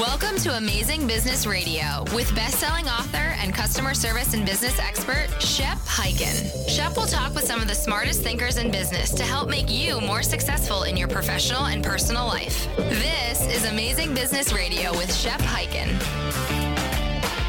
Welcome to Amazing Business Radio with best-selling author and customer service and business expert Shep Hyken. Shep will talk with some of the smartest thinkers in business to help make you more successful in your professional and personal life. This is Amazing Business Radio with Shep Hyken.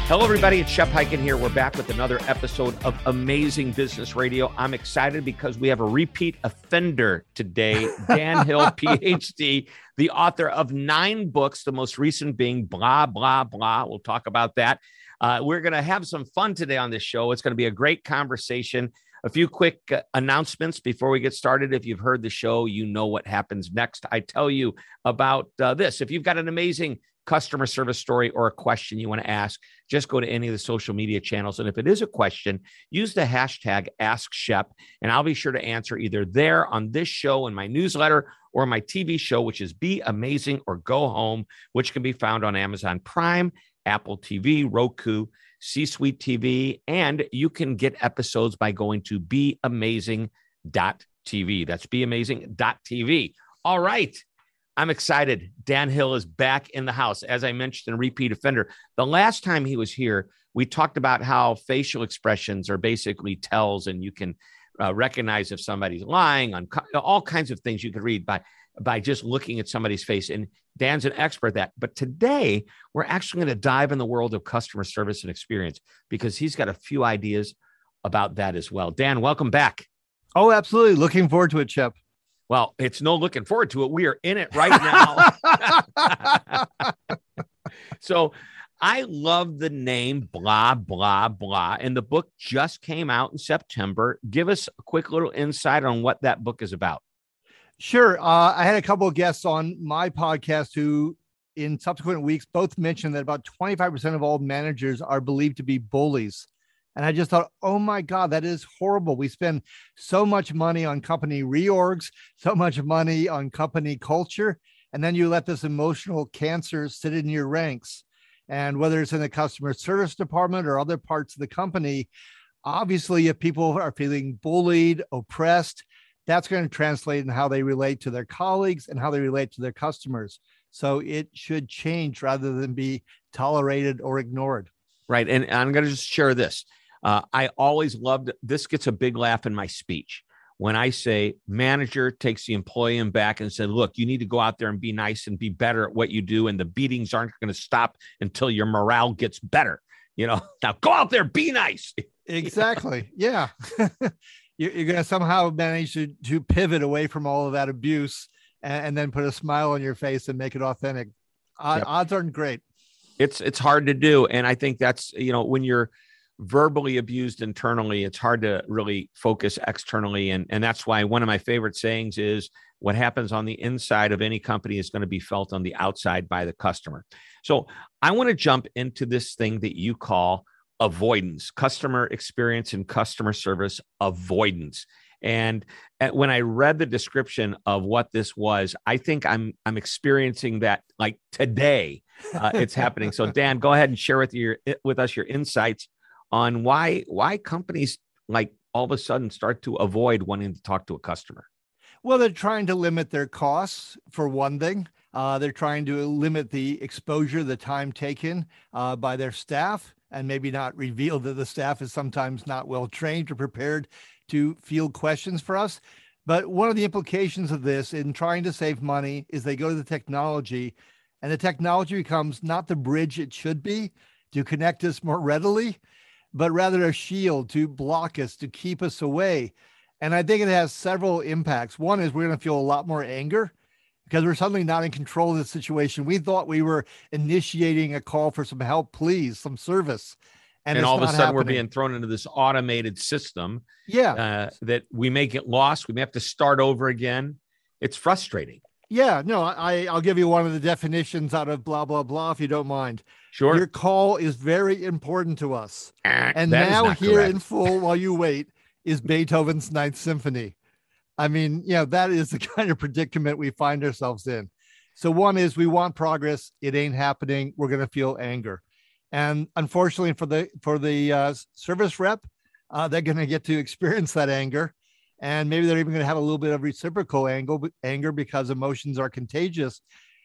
Hello, everybody. It's Shep Hyken here. We're back with another episode of Amazing Business Radio. I'm excited because we have a repeat offender today, Dan Hill, PhD, the author of nine books, the most recent being Blah, Blah, Blah. We'll talk about that. Uh, we're going to have some fun today on this show. It's going to be a great conversation. A few quick uh, announcements before we get started. If you've heard the show, you know what happens next. I tell you about uh, this. If you've got an amazing customer service story or a question you want to ask, just go to any of the social media channels. And if it is a question, use the hashtag Ask Shep, and I'll be sure to answer either there on this show in my newsletter or my TV show, which is Be Amazing or Go Home, which can be found on Amazon Prime, Apple TV, Roku, C Suite TV, and you can get episodes by going to beamazing.tv. That's beamazing.tv. All right. I'm excited. Dan Hill is back in the house. As I mentioned, a repeat offender. The last time he was here, we talked about how facial expressions are basically tells, and you can uh, recognize if somebody's lying on co- all kinds of things you could read by by just looking at somebody's face. And Dan's an expert at that. But today, we're actually going to dive in the world of customer service and experience because he's got a few ideas about that as well. Dan, welcome back. Oh, absolutely. Looking forward to it, Shep. Well, it's no looking forward to it. We are in it right now. so I love the name blah, blah, blah. And the book just came out in September. Give us a quick little insight on what that book is about. Sure. Uh, I had a couple of guests on my podcast who, in subsequent weeks, both mentioned that about 25% of all managers are believed to be bullies. And I just thought, oh my God, that is horrible. We spend so much money on company reorgs, so much money on company culture. And then you let this emotional cancer sit in your ranks. And whether it's in the customer service department or other parts of the company, obviously, if people are feeling bullied, oppressed, that's going to translate in how they relate to their colleagues and how they relate to their customers. So it should change rather than be tolerated or ignored. Right. And I'm going to just share this uh, I always loved this gets a big laugh in my speech when I say manager takes the employee in back and said, look, you need to go out there and be nice and be better at what you do. And the beatings aren't going to stop until your morale gets better. You know, now go out there, be nice. Exactly. yeah. you're, going to somehow manage to, to pivot away from all of that abuse and, and then put a smile on your face and make it authentic. yep. Odds aren't great. It's, it's hard to do. And I think that's, you know, when you're, verbally abused internally, it's hard to really focus externally. And, and that's why one of my favorite sayings is what happens on the inside of any company is going to be felt on the outside by the customer. So I want to jump into this thing that you call avoidance, customer experience and customer service avoidance. And when I read the description of what this was, I think I'm I'm experiencing that like today. Uh, it's happening. So Dan, go ahead and share with your with us your insights on why why companies like all of a sudden start to avoid wanting to talk to a customer. Well, they're trying to limit their costs for one thing. Uh, they're trying to limit the exposure, the time taken uh, by their staff, and maybe not reveal that the staff is sometimes not well trained or prepared to field questions for us. But one of the implications of this in trying to save money is they go to the technology, and the technology becomes not the bridge it should be to connect us more readily but rather a shield to block us, to keep us away. And I think it has several impacts. One is we're going to feel a lot more anger because we're suddenly not in control of the situation. We thought we were initiating a call for some help, please, some service. And, and all of a sudden, happening. we're being thrown into this automated system. Yeah. Uh, that we may get lost. We may have to start over again. It's frustrating. Yeah, no, I I'll give you one of the definitions out of blah blah blah if you don't mind. Sure. Your call is very important to us. Uh, and now here correct. in full while you wait is Beethoven's Ninth Symphony. I mean, you know, that is the kind of predicament we find ourselves in. So one is we want progress, it ain't happening, we're going to feel anger. And unfortunately for the for the uh, service rep, uh, they're going to get to experience that anger and maybe they're even going to have a little bit of reciprocal angle, anger because emotions are contagious.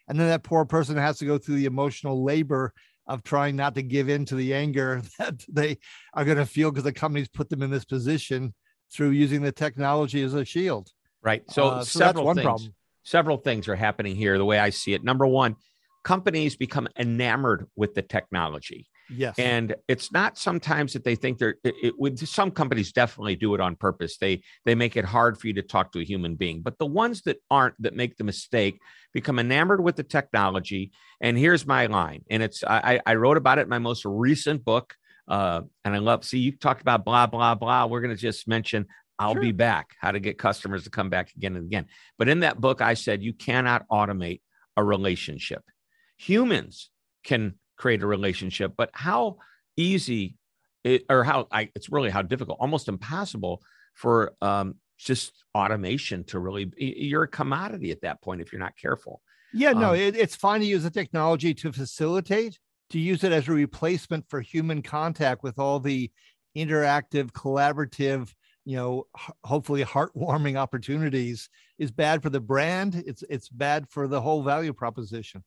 and then that poor person has to go through the emotional labor of trying not to give in to the anger that they are going to feel because the companies put them in this position through using the technology as a shield. Right. So, uh, so several things. Problem. Several things are happening here. The way I see it, number one, companies become enamored with the technology. Yes. And it's not sometimes that they think they're it, it would some companies definitely do it on purpose. They they make it hard for you to talk to a human being. But the ones that aren't that make the mistake become enamored with the technology. And here's my line. And it's I I wrote about it in my most recent book. Uh, and I love see you talked about blah blah blah. We're gonna just mention I'll sure. be back, how to get customers to come back again and again. But in that book, I said you cannot automate a relationship. Humans can create a relationship. But how easy it, or how I, it's really how difficult, almost impossible for um, just automation to really, you're a commodity at that point if you're not careful. Yeah, no, um, it, it's fine to use the technology to facilitate, to use it as a replacement for human contact with all the interactive, collaborative, you know, hopefully heartwarming opportunities is bad for the brand. It's it's bad for the whole value proposition.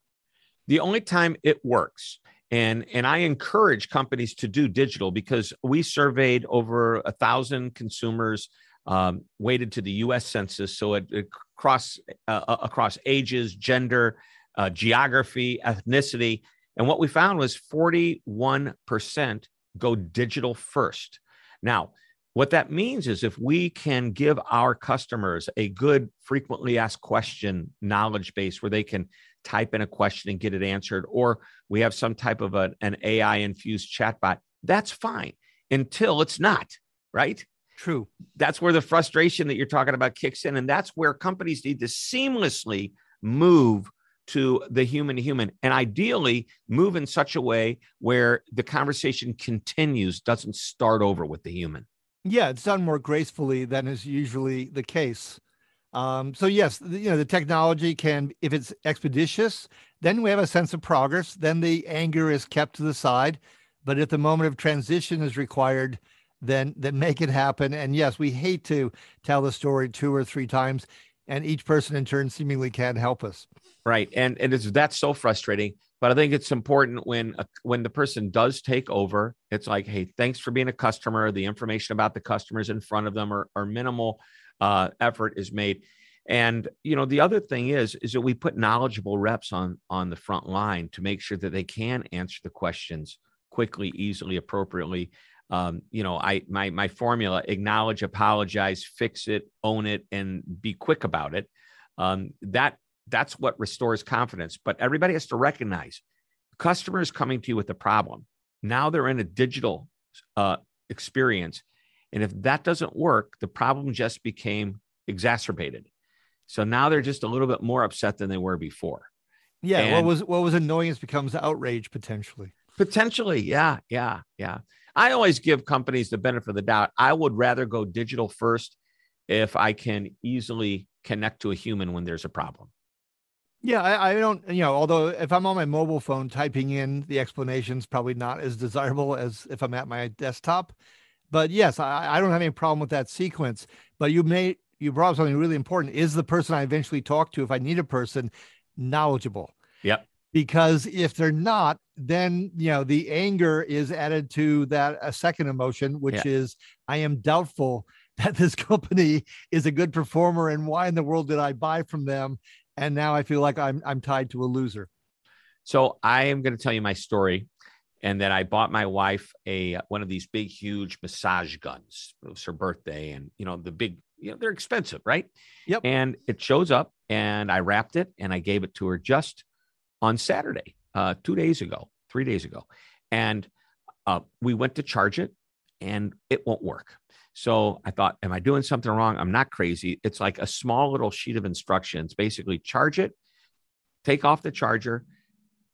The only time it works, and and I encourage companies to do digital because we surveyed over a thousand consumers um, weighted to the U.S. Census, so it, it across uh, uh, across ages, gender, uh, geography, ethnicity, and what we found was 41 percent go digital first. Now, what that means is if we can give our customers a good frequently asked question knowledge base where they can type in a question and get it answered, or we have some type of a, an AI infused chatbot, that's fine until it's not, right? True. That's where the frustration that you're talking about kicks in. And that's where companies need to seamlessly move to the human to human and ideally move in such a way where the conversation continues, doesn't start over with the human. Yeah, it's done more gracefully than is usually the case. Um, so yes, you know the technology can, if it's expeditious, then we have a sense of progress. Then the anger is kept to the side, but if the moment of transition is required, then then make it happen. And yes, we hate to tell the story two or three times, and each person in turn seemingly can't help us. Right, and and it's that's so frustrating. But I think it's important when when the person does take over, it's like, hey, thanks for being a customer. The information about the customers in front of them are, are minimal uh, effort is made. And you know, the other thing is, is that we put knowledgeable reps on on the front line to make sure that they can answer the questions quickly, easily, appropriately. Um, you know, I my my formula: acknowledge, apologize, fix it, own it, and be quick about it. Um, that that's what restores confidence. But everybody has to recognize customers coming to you with a problem. Now they're in a digital uh, experience and if that doesn't work, the problem just became exacerbated. So now they're just a little bit more upset than they were before. Yeah. And what was what was annoyance becomes outrage potentially. Potentially. Yeah. Yeah. Yeah. I always give companies the benefit of the doubt. I would rather go digital first if I can easily connect to a human when there's a problem. Yeah, I, I, don't, you know, although if I'm on my mobile phone typing in the explanations, probably not as desirable as if I'm at my desktop. But yes, I, I don't have any problem with that sequence. But you may you brought up something really important. Is the person I eventually talk to, if I need a person, knowledgeable? Yep. Because if they're not, then you know the anger is added to that a second emotion, which yeah. is I am doubtful that this company is a good performer, and why in the world did I buy from them? And now I feel like I'm I'm tied to a loser. So I am going to tell you my story and then I bought my wife a one of these big, huge massage guns. It was her birthday, and you know the big, you know they're expensive, right? Yep. And it shows up, and I wrapped it, and I gave it to her just on Saturday, uh, two days ago, three days ago, and uh, we went to charge it, and it won't work. So I thought, am I doing something wrong? I'm not crazy. It's like a small little sheet of instructions. Basically, charge it, take off the charger,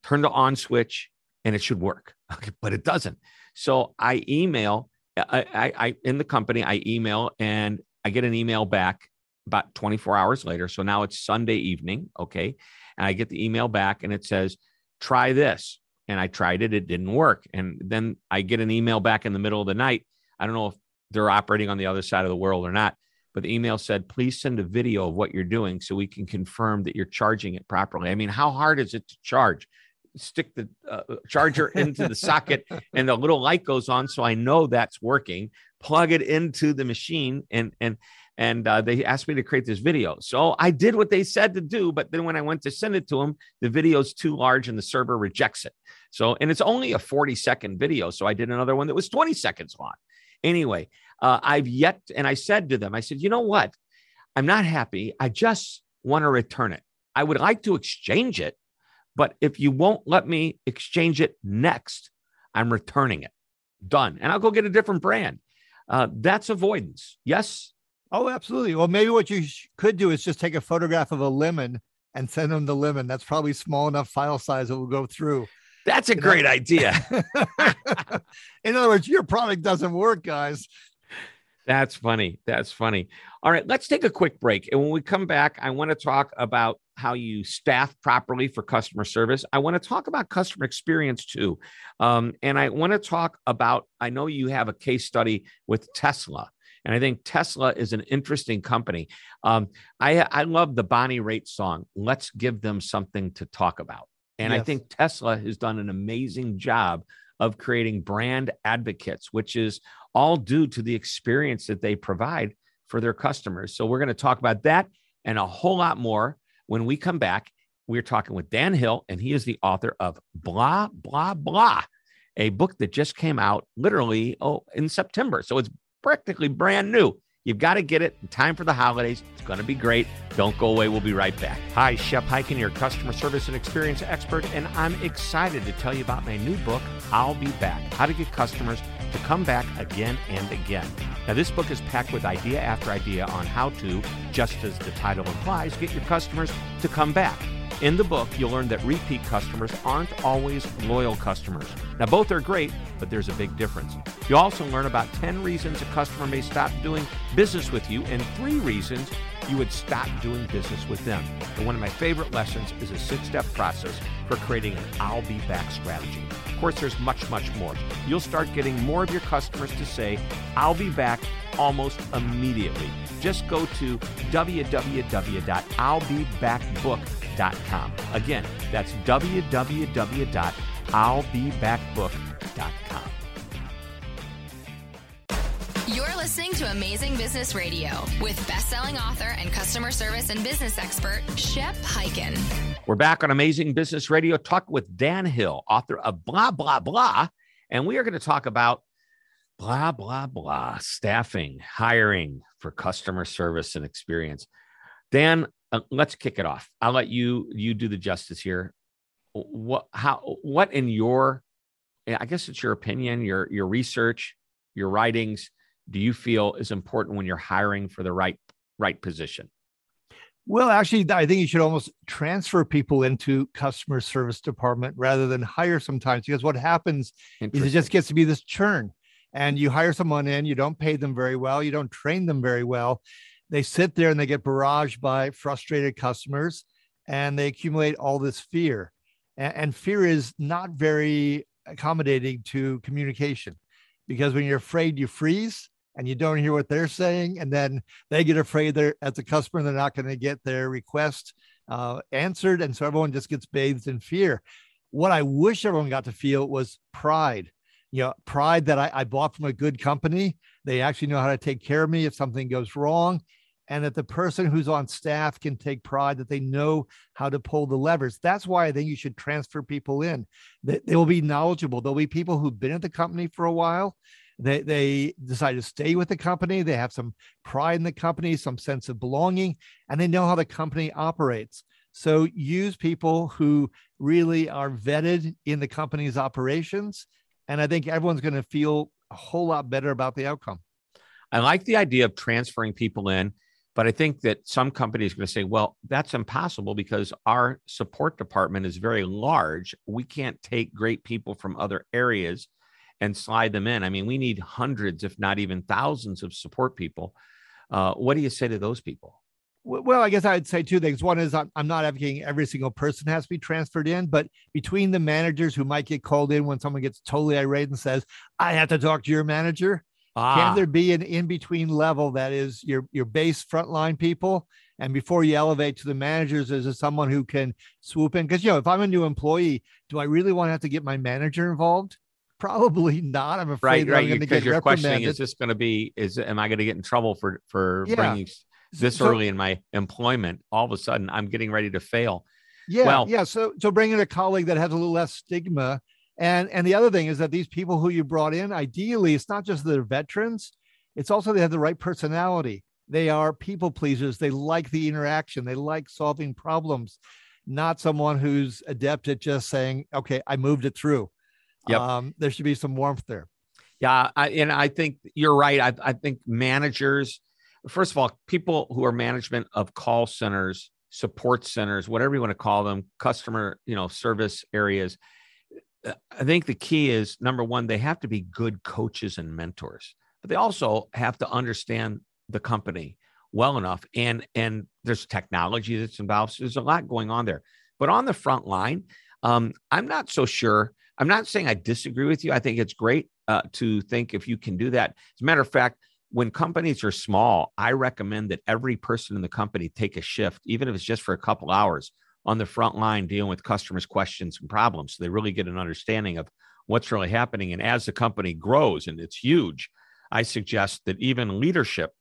turn the on switch, and it should work. Okay, but it doesn't. So I email, I, I, I in the company, I email and I get an email back about 24 hours later. So now it's Sunday evening. Okay. And I get the email back and it says, try this. And I tried it, it didn't work. And then I get an email back in the middle of the night. I don't know if they're operating on the other side of the world or not, but the email said, please send a video of what you're doing so we can confirm that you're charging it properly. I mean, how hard is it to charge? Stick the uh, charger into the socket and the little light goes on. So I know that's working. Plug it into the machine and, and, and uh, they asked me to create this video. So I did what they said to do. But then when I went to send it to them, the video is too large and the server rejects it. So, and it's only a 40 second video. So I did another one that was 20 seconds long. Anyway, uh, I've yet, and I said to them, I said, you know what? I'm not happy. I just want to return it. I would like to exchange it, but if you won't let me exchange it next, I'm returning it. Done. And I'll go get a different brand. Uh, that's avoidance. Yes. Oh, absolutely. Well, maybe what you sh- could do is just take a photograph of a lemon and send them the lemon. That's probably small enough file size that will go through. That's a you great know? idea. In other words, your product doesn't work, guys. That's funny. That's funny. All right, let's take a quick break. And when we come back, I want to talk about how you staff properly for customer service. I want to talk about customer experience too. Um, and I want to talk about, I know you have a case study with Tesla. And I think Tesla is an interesting company. Um, I, I love the Bonnie Raitt song, Let's Give Them Something to Talk About. And yes. I think Tesla has done an amazing job of creating brand advocates, which is all due to the experience that they provide for their customers. So we're going to talk about that and a whole lot more when we come back. We're talking with Dan Hill, and he is the author of Blah, Blah, Blah, a book that just came out literally oh, in September. So it's practically brand new. You've got to get it in time for the holidays. It's going to be great. Don't go away. We'll be right back. Hi, Shep Hyken, your customer service and experience expert, and I'm excited to tell you about my new book, I'll Be Back How to Get Customers to Come Back Again and Again. Now, this book is packed with idea after idea on how to, just as the title implies, get your customers to come back. In the book, you'll learn that repeat customers aren't always loyal customers. Now, both are great, but there's a big difference. You'll also learn about 10 reasons a customer may stop doing business with you and three reasons you would stop doing business with them. And one of my favorite lessons is a six step process for creating an I'll be back strategy. Of course, there's much, much more. You'll start getting more of your customers to say, I'll be back almost immediately. Just go to www.illbebackbook.com. Again, that's www.illbebackbook.com. listening to Amazing Business Radio with best-selling author and customer service and business expert Shep Hyken. We're back on Amazing Business Radio, talk with Dan Hill, author of Blah Blah Blah, and we are going to talk about blah blah blah staffing, hiring for customer service and experience. Dan, uh, let's kick it off. I'll let you you do the justice here. What how what in your I guess it's your opinion, your your research, your writings do you feel is important when you're hiring for the right right position? Well, actually, I think you should almost transfer people into customer service department rather than hire sometimes because what happens is it just gets to be this churn and you hire someone in, you don't pay them very well, you don't train them very well. They sit there and they get barraged by frustrated customers and they accumulate all this fear. And, fear is not very accommodating to communication because when you're afraid, you freeze and you don't hear what they're saying, and then they get afraid they're as a customer they're not going to get their request uh, answered, and so everyone just gets bathed in fear. What I wish everyone got to feel was pride. You know, pride that I, I bought from a good company. They actually know how to take care of me if something goes wrong, and that the person who's on staff can take pride that they know how to pull the levers. That's why I think you should transfer people in. They, they will be knowledgeable. There'll be people who've been at the company for a while they they decide to stay with the company. They have some pride in the company, some sense of belonging, and they know how the company operates. So use people who really are vetted in the company's operations, and I think everyone's going to feel a whole lot better about the outcome. I like the idea of transferring people in, but I think that some companies are going to say, well, that's impossible because our support department is very large. We can't take great people from other areas and slide them in. I mean, we need hundreds, if not even thousands, of support people. Uh, what do you say to those people? Well, I guess I'd say two things. One is I'm, I'm not advocating every single person has to be transferred in, but between the managers who might get called in when someone gets totally irate and says, I have to talk to your manager, Ah. Can there be an in between level that is your your base frontline people, and before you elevate to the managers, is it someone who can swoop in? Because you know, if I'm a new employee, do I really want to have to get my manager involved? Probably not. I'm afraid right, right. I'm because you're questioning is this going to be is am I going to get in trouble for for yeah. bringing this so, early in my employment? All of a sudden, I'm getting ready to fail. Yeah, well, yeah. So so bringing a colleague that has a little less stigma and and the other thing is that these people who you brought in, ideally, it's not just they're veterans, it's also they have the right personality. They are people pleasers. They like the interaction. They like solving problems, not someone who's adept at just saying, "Okay, I moved it through." Yep. Um, there should be some warmth there. Yeah, I, and I think you're right. I, I think managers, first of all, people who are management of call centers, support centers, whatever you want to call them, customer, you know, service areas I think the key is number one, they have to be good coaches and mentors, but they also have to understand the company well enough. And and there's technology that's involved. So there's a lot going on there. But on the front line, um, I'm not so sure. I'm not saying I disagree with you. I think it's great uh, to think if you can do that. As a matter of fact, when companies are small, I recommend that every person in the company take a shift, even if it's just for a couple hours on the front line dealing with customers' questions and problems. So they really get an understanding of what's really happening. And as the company grows and it's huge, I suggest that even leadership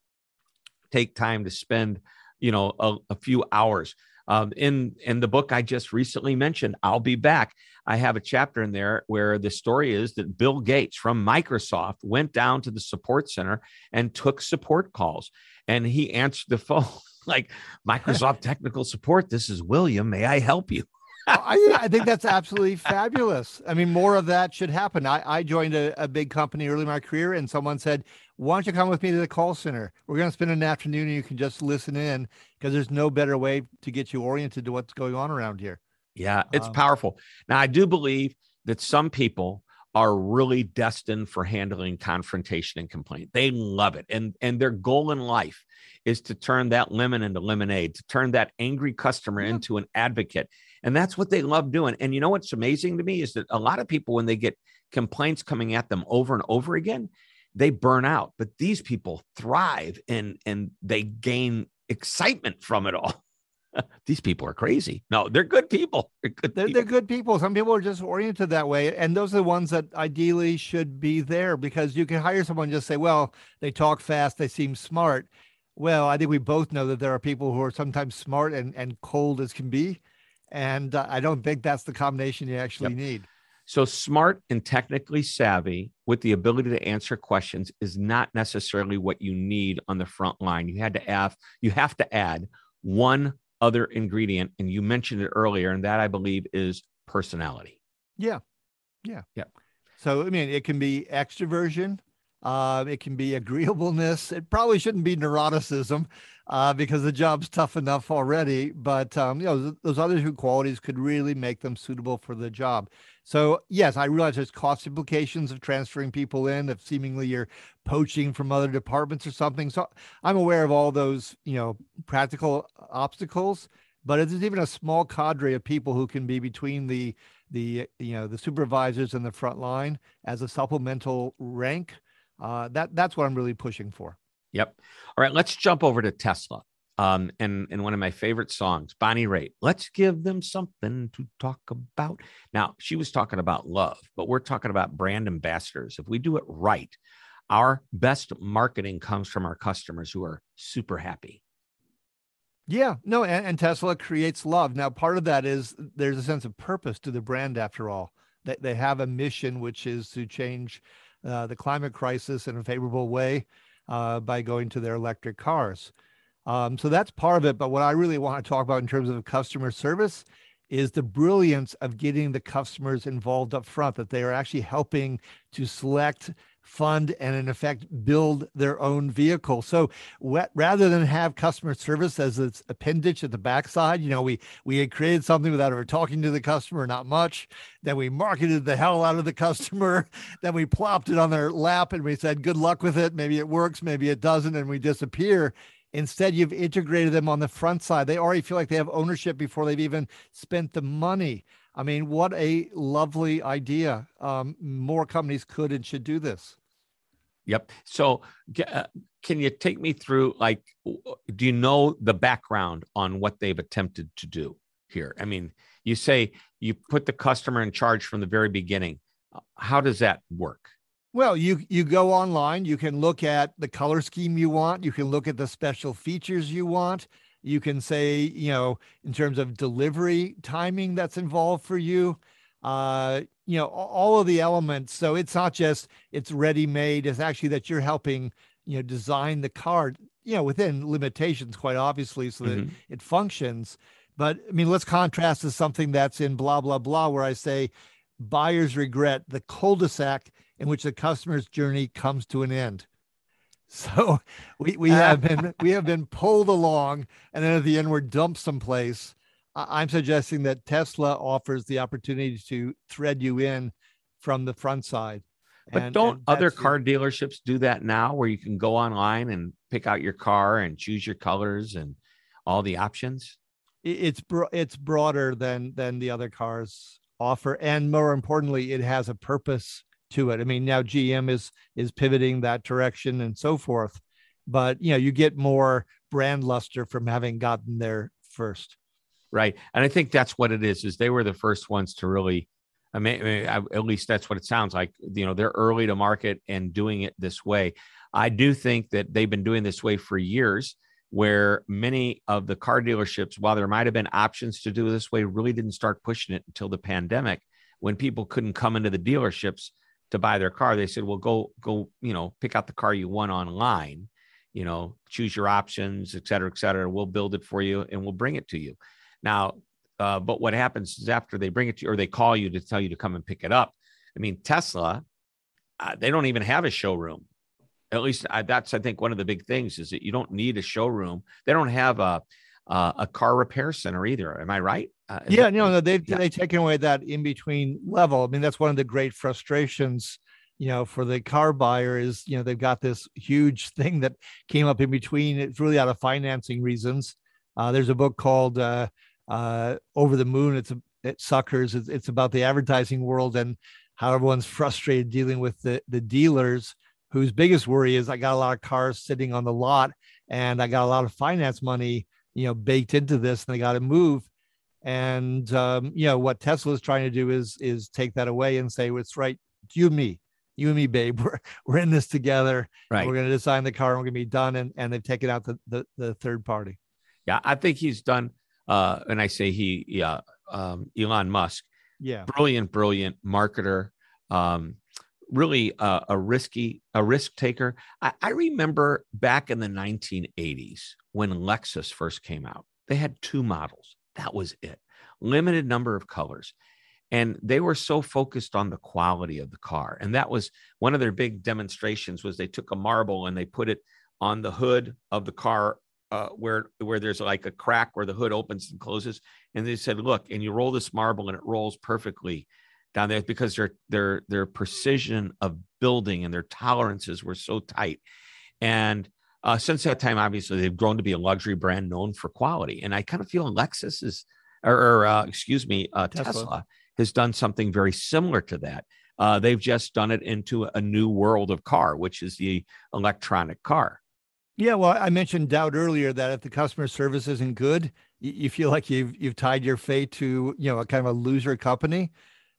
take time to spend, you know, a, a few hours. Um, in in the book I just recently mentioned, I'll be back. I have a chapter in there where the story is that Bill Gates from Microsoft went down to the support center and took support calls, and he answered the phone like Microsoft technical support. This is William. May I help you? I, I, think that's absolutely fabulous. I mean, more of that should happen. I, I joined a, a, big company early in my career, and someone said, Why don't you come with me to the call center? We're going to spend an afternoon and you can just listen in because there's no better way to get you oriented to what's going on around here. Yeah, it's um, powerful. Now, I do believe that some people are really destined for handling confrontation and complaint. They love it. And, and their goal in life is to turn that lemon into lemonade, to turn that angry customer yeah. into an advocate. And that's what they love doing. And you know what's amazing to me is that a lot of people, when they get complaints coming at them over and over again, they burn out. But these people thrive and and they gain excitement from it all. These people are crazy. No, they're good people. They're good, they're, people. they're good people. Some people are just oriented that way. And those are the ones that ideally should be there because you can hire someone just say, well, they talk fast, they seem smart. Well, I think we both know that there are people who are sometimes smart and, and cold as can be. And uh, I don't think that's the combination you actually yep. need. So, smart and technically savvy with the ability to answer questions is not necessarily what you need on the front line. You had to add, you have to add one other ingredient, and you mentioned it earlier, and that I believe is personality. Yeah, yeah, yeah. So I mean, it can be extroversion, uh, it can be agreeableness. It probably shouldn't be neuroticism uh, because the job's tough enough already. But um, you know, those other two qualities could really make them suitable for the job. So yes, I realize there's cost implications of transferring people in if seemingly you're poaching from other departments or something. So I'm aware of all those you know practical obstacles. But there's even a small cadre of people who can be between the the you know the supervisors and the front line as a supplemental rank uh, that that's what I'm really pushing for. Yep. All right, let's jump over to Tesla. Um, and and one of my favorite songs, Bonnie Raitt. Let's give them something to talk about. Now, she was talking about love, but we're talking about brand ambassadors. If we do it right, our best marketing comes from our customers who are super happy. Yeah, no, and, and, Tesla creates love. Now, part of that is there's a sense of purpose to the brand. After all, they they have a mission, which is to change uh, the climate crisis in a favorable way uh, by going to their electric cars. Um, so that's part of it. But what I really want to talk about in terms of customer service is the brilliance of getting the customers involved up front, that they are actually helping to select fund and in effect build their own vehicle. So rather than have customer service as its appendage at the backside, you know, we we had created something without ever talking to the customer, not much. Then we marketed the hell out of the customer. then we plopped it on their lap and we said, "Good luck with it. Maybe it works, maybe it doesn't," and we disappear. Instead, you've integrated them on the front side. They already feel like they have ownership before they've even spent the money. I mean, what a lovely idea. Um, more companies could and should do this. Yep. So, uh, can you take me through? Like, do you know the background on what they've attempted to do here? I mean, you say you put the customer in charge from the very beginning. How does that work? Well, you you go online. You can look at the color scheme you want. You can look at the special features you want. You can say, you know, in terms of delivery timing that's involved for you uh, you know, all of the elements. So it's not just it's ready made. It's actually that you're helping, you know, design the card, you know, within limitations, quite obviously, so that mm-hmm. it functions. But I mean, let's contrast to something that's in blah blah blah, where I say buyers regret the cul-de-sac in which the customer's journey comes to an end. So we, we uh, have been we have been pulled along, and then at the end we're dumped someplace I'm suggesting that Tesla offers the opportunity to thread you in from the front side. But and, don't and other car dealerships do that now where you can go online and pick out your car and choose your colors and all the options? It's bro- it's broader than than the other cars offer and more importantly it has a purpose to it. I mean now GM is is pivoting that direction and so forth. But you know, you get more brand luster from having gotten there first right? And I think that's what it is. Is they were the first ones to really, I mean, at least that's what it sounds like. You know, they're early to market and doing it this way. I do think that they've been doing this way for years. Where many of the car dealerships, while there might have been options to do this way, really didn't start pushing it until the pandemic, when people couldn't come into the dealerships to buy their car. They said, "Well, go go, you know, pick out the car you want online." you know, choose your options, et cetera, et cetera. We'll build it for you and we'll bring it to you. Now, uh, but what happens is after they bring it to you or they call you to tell you to come and pick it up. I mean, Tesla, uh, they don't even have a showroom. At least uh, that's, I think, one of the big things is that you don't need a showroom. They don't have a uh, a car repair center either. Am I right? Uh, yeah, that, no, no, they've yeah. they've taken away that in between level. I mean, that's one of the great frustrations, you know, for the car buyer is you know they've got this huge thing that came up in between. It's really out of financing reasons. Uh, there's a book called uh, uh, Over the Moon. It's a, it suckers. It's, it's about the advertising world and how everyone's frustrated dealing with the, the dealers whose biggest worry is I got a lot of cars sitting on the lot and I got a lot of finance money, you know, baked into this and they got to move. And um, you know what Tesla is trying to do is is take that away and say, well, "It's right, you and me, you and me, babe. We're we're in this together. Right. We're going to design the car and we're going to be done." And and they've taken out the, the the third party. Yeah, I think he's done. Uh, and I say he, yeah, um, Elon Musk. Yeah, brilliant, brilliant marketer. Um, really uh, a risky, a risk taker. I, I remember back in the 1980s when Lexus first came out. They had two models. That was it. Limited number of colors. And they were so focused on the quality of the car. And that was one of their big demonstrations was they took a marble and they put it on the hood of the car uh, where where there's like a crack where the hood opens and closes, and they said, "Look," and you roll this marble and it rolls perfectly down there because their their their precision of building and their tolerances were so tight, and uh, since that time, obviously they've grown to be a luxury brand known for quality, and I kind of feel Lexus is, or, or uh, excuse me, uh, Tesla. Tesla. has done something very similar to that. Uh, they've just done it into a new world of car, which is the electronic car. Yeah, well, I mentioned doubt earlier that if the customer service isn't good, you, feel like you've you've tied your fate to you know a kind of a loser company.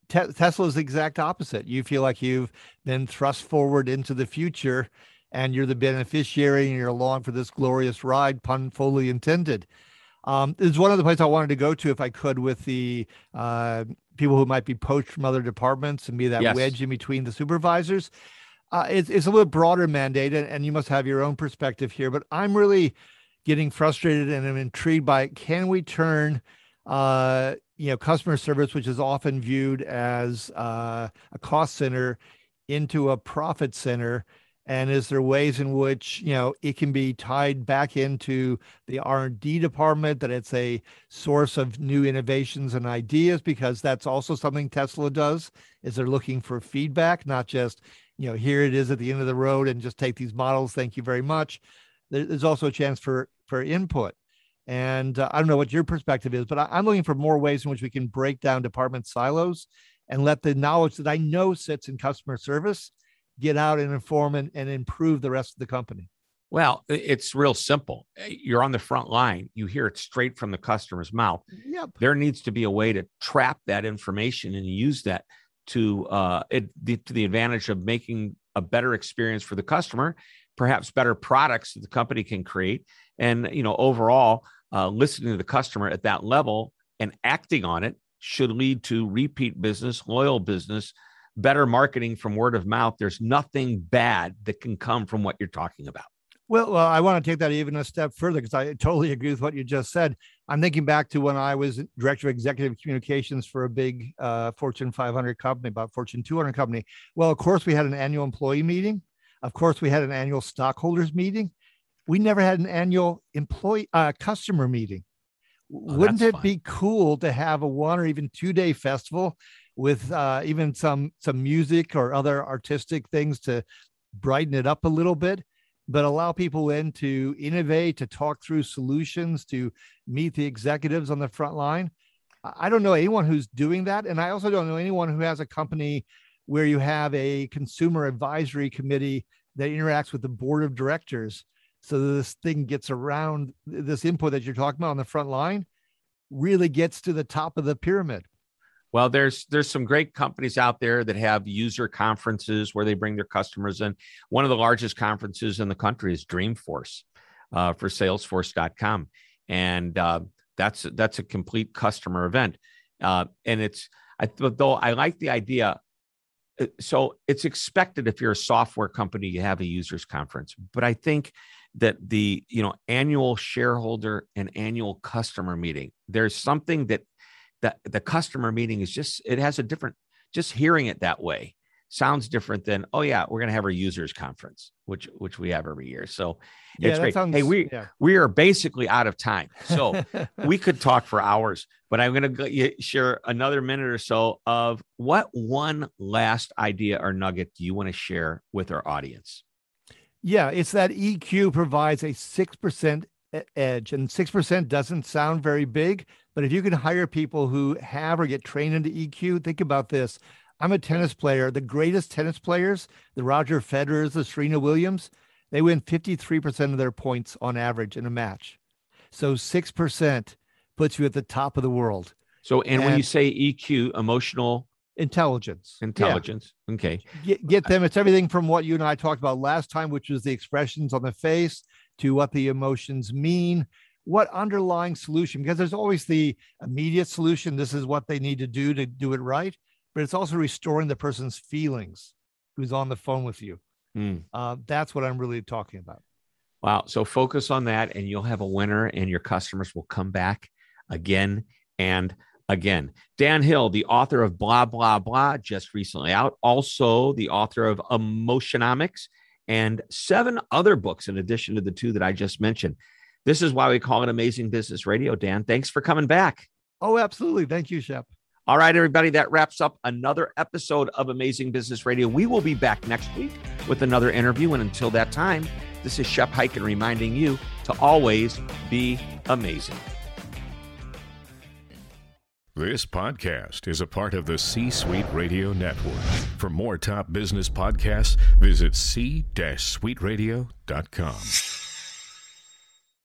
Te- Tesla is the exact opposite. You feel like you've been thrust forward into the future, and you're the beneficiary, and you're along for this glorious ride, pun fully intended. Um, is one of the places I wanted to go to if I could with the uh, people who might be poached from other departments and be that yes. wedge in between the supervisors uh, it's, it's a little broader mandate, and, and you must have your own perspective here. But I'm really getting frustrated and I'm intrigued by can we turn uh, you know customer service, which is often viewed as uh, a cost center, into a profit center? And is there ways in which you know it can be tied back into the R and D department that it's a source of new innovations and ideas because that's also something Tesla does. Is they're looking for feedback, not just you know, here it is at the end of the road and just take these models. Thank you very much. There's also a chance for for input. And uh, I don't know what your perspective is, but I, I'm looking for more ways in which we can break down department silos and let the knowledge that I know sits in customer service get out and inform and, and improve the rest of the company? Well, it's real simple. Eh, you're on the front line. You hear it straight from the customer's mouth. Yep. There needs to be a way to trap that information and use that to uh, it, the, to the advantage of making a better experience for the customer, perhaps better products that the company can create, and you know overall, uh, listening to the customer at that level and acting on it should lead to repeat business, loyal business, better marketing from word of mouth. There's nothing bad that can come from what you're talking about. Well, well, I want to take that even a step further because I totally agree with what you just said. I'm thinking back to when I was director of executive communications for a big uh, Fortune 500 company, about Fortune 200 company. Well, of course, we had an annual employee meeting. Of course, we had an annual stockholders meeting. We never had an annual employee uh, customer meeting. Oh, Wouldn't it fun. be cool to have a one or even two day festival with uh, even some some music or other artistic things to brighten it up a little bit? but allow people in to innovate, to talk through solutions, to meet the executives on the front line. I don't know anyone who's doing that. And I also don't know anyone who has a company where you have a consumer advisory committee that interacts with the board of directors so that this thing gets around this input that you're talking about on the front line really gets to the top of the pyramid. Well, there's there's some great companies out there that have user conferences where they bring their customers in. One of the largest conferences in the country is Dreamforce uh, for Salesforce.com, and uh, that's that's a complete customer event. Uh, and it's I though I like the idea. Uh, so it's expected if you're a software company you have a users conference, but I think that the you know annual shareholder and annual customer meeting there's something that the the customer meeting is just it has a different just hearing it that way sounds different than oh yeah we're going to have our users conference which which we have every year. So yeah, it's great. sounds, hey we yeah. we are basically out of time. So we could talk for hours but i'm going to share another minute or so of what one last idea or nugget do you want to share with our audience? Yeah it's that eq provides a 6% edge and 6% doesn't sound very big but if you can hire people who have or get trained into EQ, think about this. I'm a tennis player. The greatest tennis players, the Roger Federers, the Serena Williams, they win 53% of their points on average in a match. So 6% puts you at the top of the world. So, and, and when you say EQ, emotional intelligence, intelligence, yeah. okay, get, get them. It's everything from what you and I talked about last time, which was the expressions on the face, to what the emotions mean, what underlying solution because there's always the immediate solution this is what they need to do to do it right but it's also restoring the person's feelings who's on the phone with you. Mm. uh, that's what i'm really talking about. Wow. So focus on that and you'll have a winner and your customers will come back again and again. Dan hill the author of blah blah blah just recently out also the author of emotionomics and seven other books in addition to the two that i just mentioned this is why we call it Amazing Business Radio, Dan. Thanks for coming back. Oh, absolutely. Thank you, Shep. All right, everybody, that wraps up another episode of Amazing Business Radio. We will be back next week with another interview. And until that time, this is Shep Hyken reminding you to always be amazing. This podcast is a part of the C Suite Radio Network. For more top business podcasts, visit c-suiteradio.com.